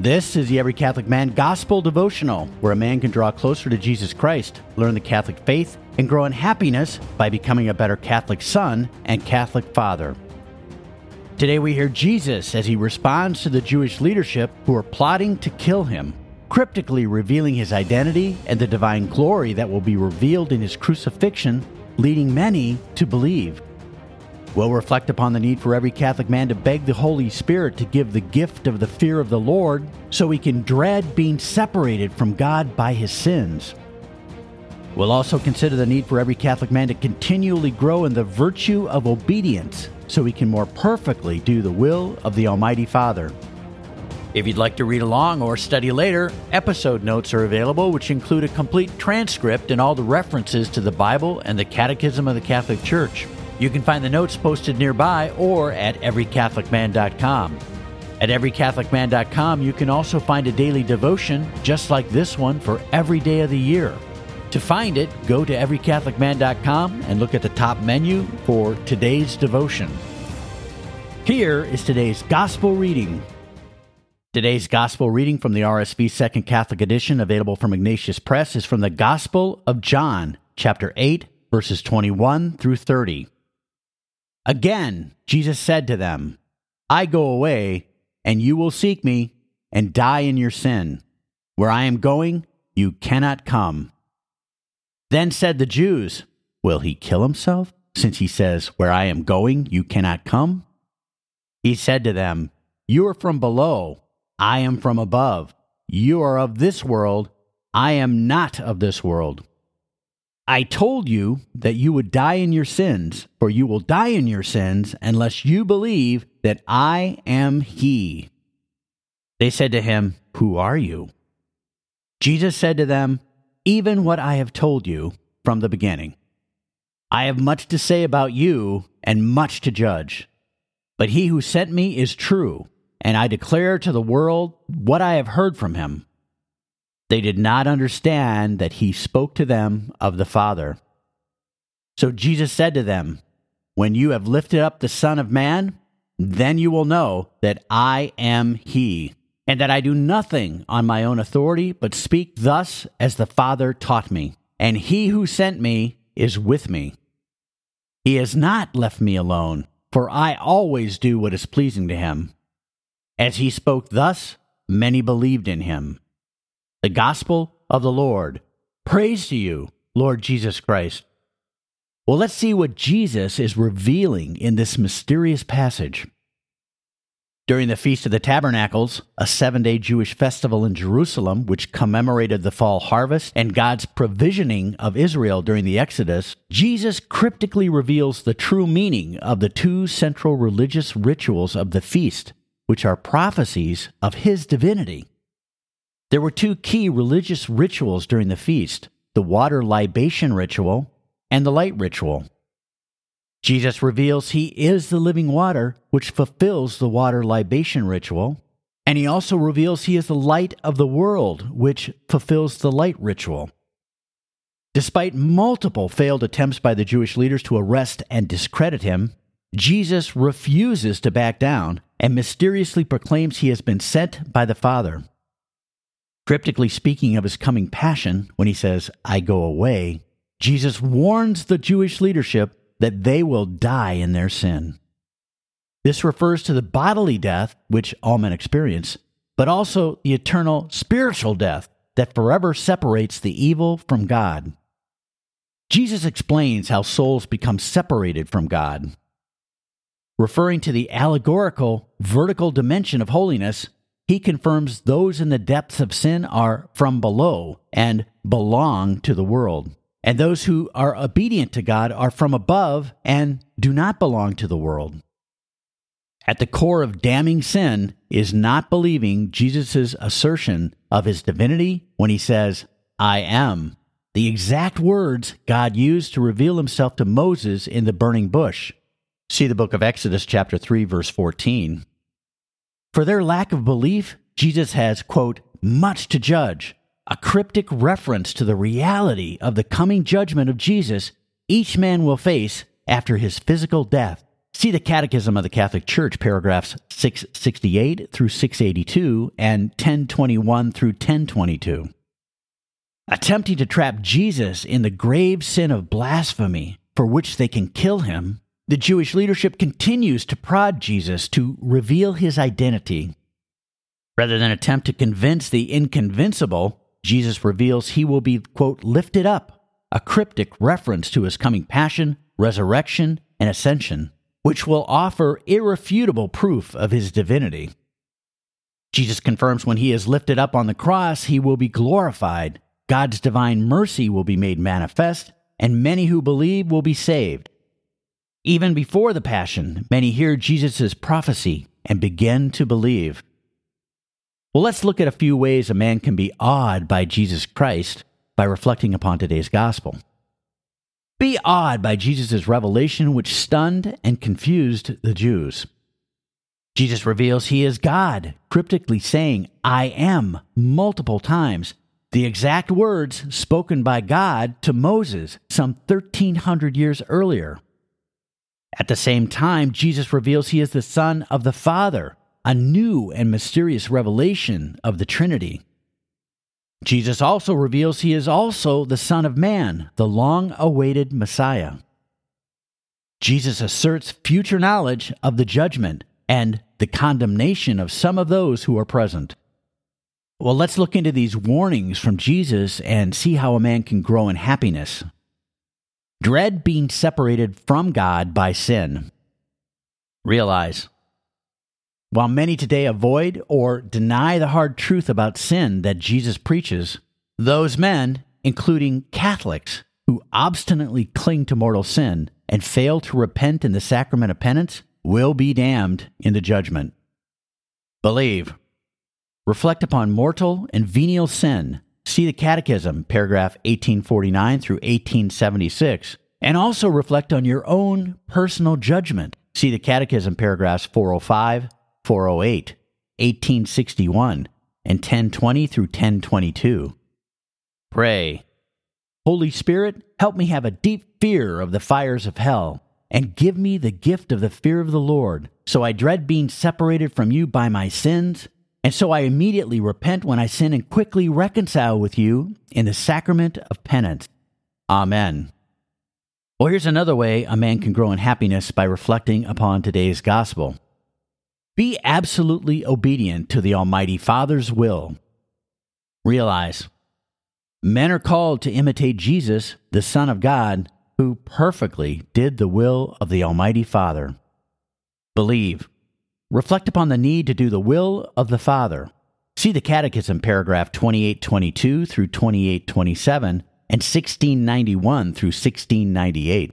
This is the Every Catholic Man Gospel Devotional, where a man can draw closer to Jesus Christ, learn the Catholic faith, and grow in happiness by becoming a better Catholic son and Catholic father. Today we hear Jesus as he responds to the Jewish leadership who are plotting to kill him, cryptically revealing his identity and the divine glory that will be revealed in his crucifixion, leading many to believe. We'll reflect upon the need for every Catholic man to beg the Holy Spirit to give the gift of the fear of the Lord so he can dread being separated from God by his sins. We'll also consider the need for every Catholic man to continually grow in the virtue of obedience so he can more perfectly do the will of the Almighty Father. If you'd like to read along or study later, episode notes are available, which include a complete transcript and all the references to the Bible and the Catechism of the Catholic Church. You can find the notes posted nearby or at everycatholicman.com. At everycatholicman.com, you can also find a daily devotion just like this one for every day of the year. To find it, go to everycatholicman.com and look at the top menu for today's devotion. Here is today's gospel reading. Today's gospel reading from the RSV Second Catholic Edition, available from Ignatius Press, is from the Gospel of John, chapter 8, verses 21 through 30. Again, Jesus said to them, I go away, and you will seek me and die in your sin. Where I am going, you cannot come. Then said the Jews, Will he kill himself, since he says, Where I am going, you cannot come? He said to them, You are from below, I am from above. You are of this world, I am not of this world. I told you that you would die in your sins, for you will die in your sins unless you believe that I am He. They said to him, Who are you? Jesus said to them, Even what I have told you from the beginning. I have much to say about you and much to judge. But he who sent me is true, and I declare to the world what I have heard from him. They did not understand that he spoke to them of the Father. So Jesus said to them, When you have lifted up the Son of Man, then you will know that I am he, and that I do nothing on my own authority, but speak thus as the Father taught me. And he who sent me is with me. He has not left me alone, for I always do what is pleasing to him. As he spoke thus, many believed in him. The Gospel of the Lord. Praise to you, Lord Jesus Christ. Well, let's see what Jesus is revealing in this mysterious passage. During the Feast of the Tabernacles, a seven day Jewish festival in Jerusalem, which commemorated the fall harvest and God's provisioning of Israel during the Exodus, Jesus cryptically reveals the true meaning of the two central religious rituals of the feast, which are prophecies of his divinity. There were two key religious rituals during the feast the water libation ritual and the light ritual. Jesus reveals he is the living water, which fulfills the water libation ritual, and he also reveals he is the light of the world, which fulfills the light ritual. Despite multiple failed attempts by the Jewish leaders to arrest and discredit him, Jesus refuses to back down and mysteriously proclaims he has been sent by the Father cryptically speaking of his coming passion when he says, I go away, Jesus warns the Jewish leadership that they will die in their sin. This refers to the bodily death which all men experience, but also the eternal spiritual death that forever separates the evil from God. Jesus explains how souls become separated from God. Referring to the allegorical vertical dimension of holiness, he confirms those in the depths of sin are from below and belong to the world. And those who are obedient to God are from above and do not belong to the world. At the core of damning sin is not believing Jesus' assertion of his divinity when he says, I am, the exact words God used to reveal himself to Moses in the burning bush. See the book of Exodus, chapter 3, verse 14. For their lack of belief, Jesus has, quote, much to judge, a cryptic reference to the reality of the coming judgment of Jesus each man will face after his physical death, See the Catechism of the Catholic Church, paragraphs 668 through 682 and 1021 through 1022. Attempting to trap Jesus in the grave sin of blasphemy for which they can kill him, the Jewish leadership continues to prod Jesus to reveal his identity. Rather than attempt to convince the inconvincible, Jesus reveals he will be, quote, lifted up, a cryptic reference to his coming passion, resurrection, and ascension which will offer irrefutable proof of his divinity. Jesus confirms when he is lifted up on the cross, he will be glorified, God's divine mercy will be made manifest, and many who believe will be saved. Even before the Passion, many hear Jesus' prophecy and begin to believe. Well, let's look at a few ways a man can be awed by Jesus Christ by reflecting upon today's gospel. Be awed by Jesus' revelation, which stunned and confused the Jews. Jesus reveals he is God, cryptically saying, I am, multiple times, the exact words spoken by God to Moses some 1300 years earlier. At the same time, Jesus reveals he is the Son of the Father, a new and mysterious revelation of the Trinity. Jesus also reveals he is also the Son of Man, the long awaited Messiah. Jesus asserts future knowledge of the judgment and the condemnation of some of those who are present. Well, let's look into these warnings from Jesus and see how a man can grow in happiness. Dread being separated from God by sin. Realize while many today avoid or deny the hard truth about sin that Jesus preaches, those men, including Catholics, who obstinately cling to mortal sin and fail to repent in the sacrament of penance, will be damned in the judgment. Believe. Reflect upon mortal and venial sin. See the Catechism, paragraph 1849 through 1876, and also reflect on your own personal judgment. See the Catechism, paragraphs 405 408, 1861, and 1020 through 1022. Pray. Holy Spirit, help me have a deep fear of the fires of hell, and give me the gift of the fear of the Lord, so I dread being separated from you by my sins, and so I immediately repent when I sin and quickly reconcile with you in the sacrament of penance. Amen. Well, here's another way a man can grow in happiness by reflecting upon today's gospel. Be absolutely obedient to the Almighty Father's will. Realize men are called to imitate Jesus, the Son of God, who perfectly did the will of the Almighty Father. Believe. Reflect upon the need to do the will of the Father. See the Catechism, paragraph 2822 through 2827 and 1691 through 1698.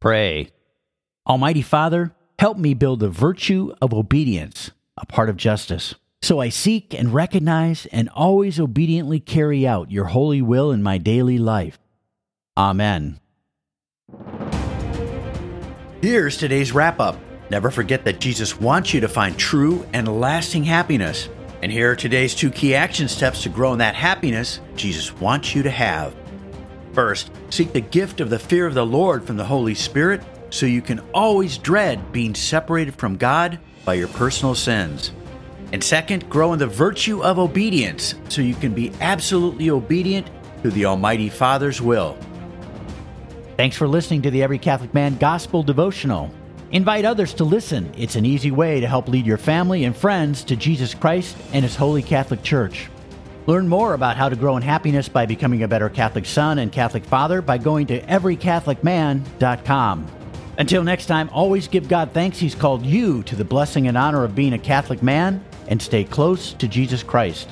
Pray. Almighty Father, Help me build the virtue of obedience, a part of justice. So I seek and recognize and always obediently carry out your holy will in my daily life. Amen. Here's today's wrap up. Never forget that Jesus wants you to find true and lasting happiness. And here are today's two key action steps to grow in that happiness Jesus wants you to have. First, seek the gift of the fear of the Lord from the Holy Spirit so you can always dread being separated from God by your personal sins. And second, grow in the virtue of obedience so you can be absolutely obedient to the Almighty Father's will. Thanks for listening to the Every Catholic Man Gospel Devotional. Invite others to listen. It's an easy way to help lead your family and friends to Jesus Christ and His Holy Catholic Church. Learn more about how to grow in happiness by becoming a better Catholic son and Catholic father by going to everycatholicman.com. Until next time, always give God thanks He's called you to the blessing and honor of being a Catholic man and stay close to Jesus Christ.